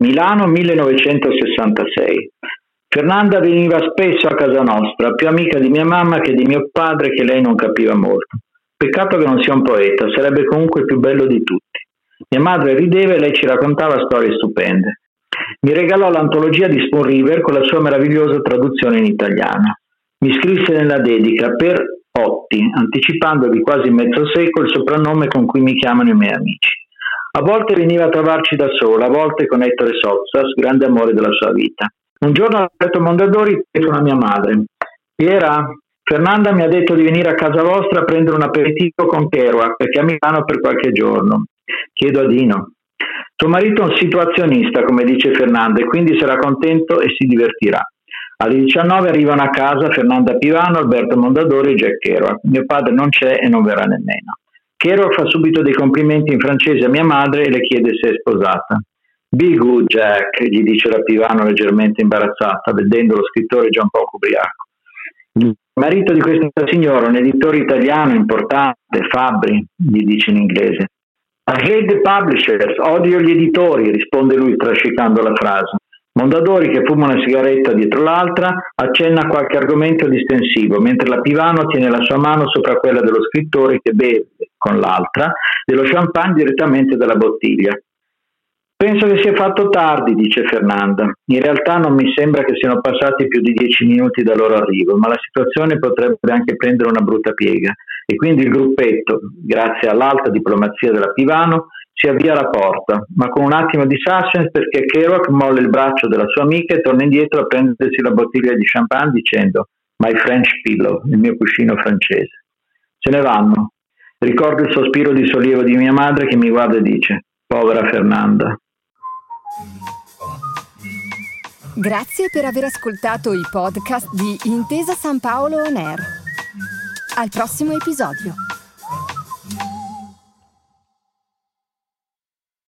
Milano 1966. Fernanda veniva spesso a casa nostra, più amica di mia mamma che di mio padre che lei non capiva molto. Peccato che non sia un poeta, sarebbe comunque il più bello di tutti. Mia madre rideva e lei ci raccontava storie stupende. Mi regalò l'antologia di Spoon River con la sua meravigliosa traduzione in italiano. Mi scrisse nella dedica per Otti, anticipando di quasi mezzo secolo il soprannome con cui mi chiamano i miei amici. A volte veniva a trovarci da sola, a volte con Ettore Sozzas, grande amore della sua vita. Un giorno Alberto Mondadori telefonò a mia madre. Piera, Fernanda mi ha detto di venire a casa vostra a prendere un aperitivo con Kerouac perché a Milano per qualche giorno. Chiedo a Dino. Suo marito è un situazionista, come dice Fernanda, e quindi sarà contento e si divertirà. Alle 19 arrivano a casa Fernanda Pivano, Alberto Mondadori e Jack Kerouac. Mio padre non c'è e non verrà nemmeno. Kerouac fa subito dei complimenti in francese a mia madre e le chiede se è sposata. Be good, Jack, gli dice la Pivano leggermente imbarazzata, vedendo lo scrittore già un poco ubriaco. Il marito di questa signora, un editore italiano importante, Fabri, gli dice in inglese. I hate the publishers, odio gli editori, risponde lui trascicando la frase. Mondadori, che fuma una sigaretta dietro l'altra, accenna a qualche argomento distensivo, mentre la Pivano tiene la sua mano sopra quella dello scrittore che beve, con l'altra, dello champagne direttamente dalla bottiglia. Penso che sia fatto tardi, dice Fernanda. In realtà non mi sembra che siano passati più di dieci minuti dal loro arrivo, ma la situazione potrebbe anche prendere una brutta piega e quindi il gruppetto, grazie all'alta diplomazia della Pivano, si avvia alla porta, ma con un attimo di suspense perché Kerouac molla il braccio della sua amica e torna indietro a prendersi la bottiglia di champagne dicendo My French Pillow, il mio cuscino francese. Se ne vanno. Ricordo il sospiro di sollievo di mia madre che mi guarda e dice Povera Fernanda. Grazie per aver ascoltato i podcast di Intesa San Paolo On Air. Al prossimo episodio.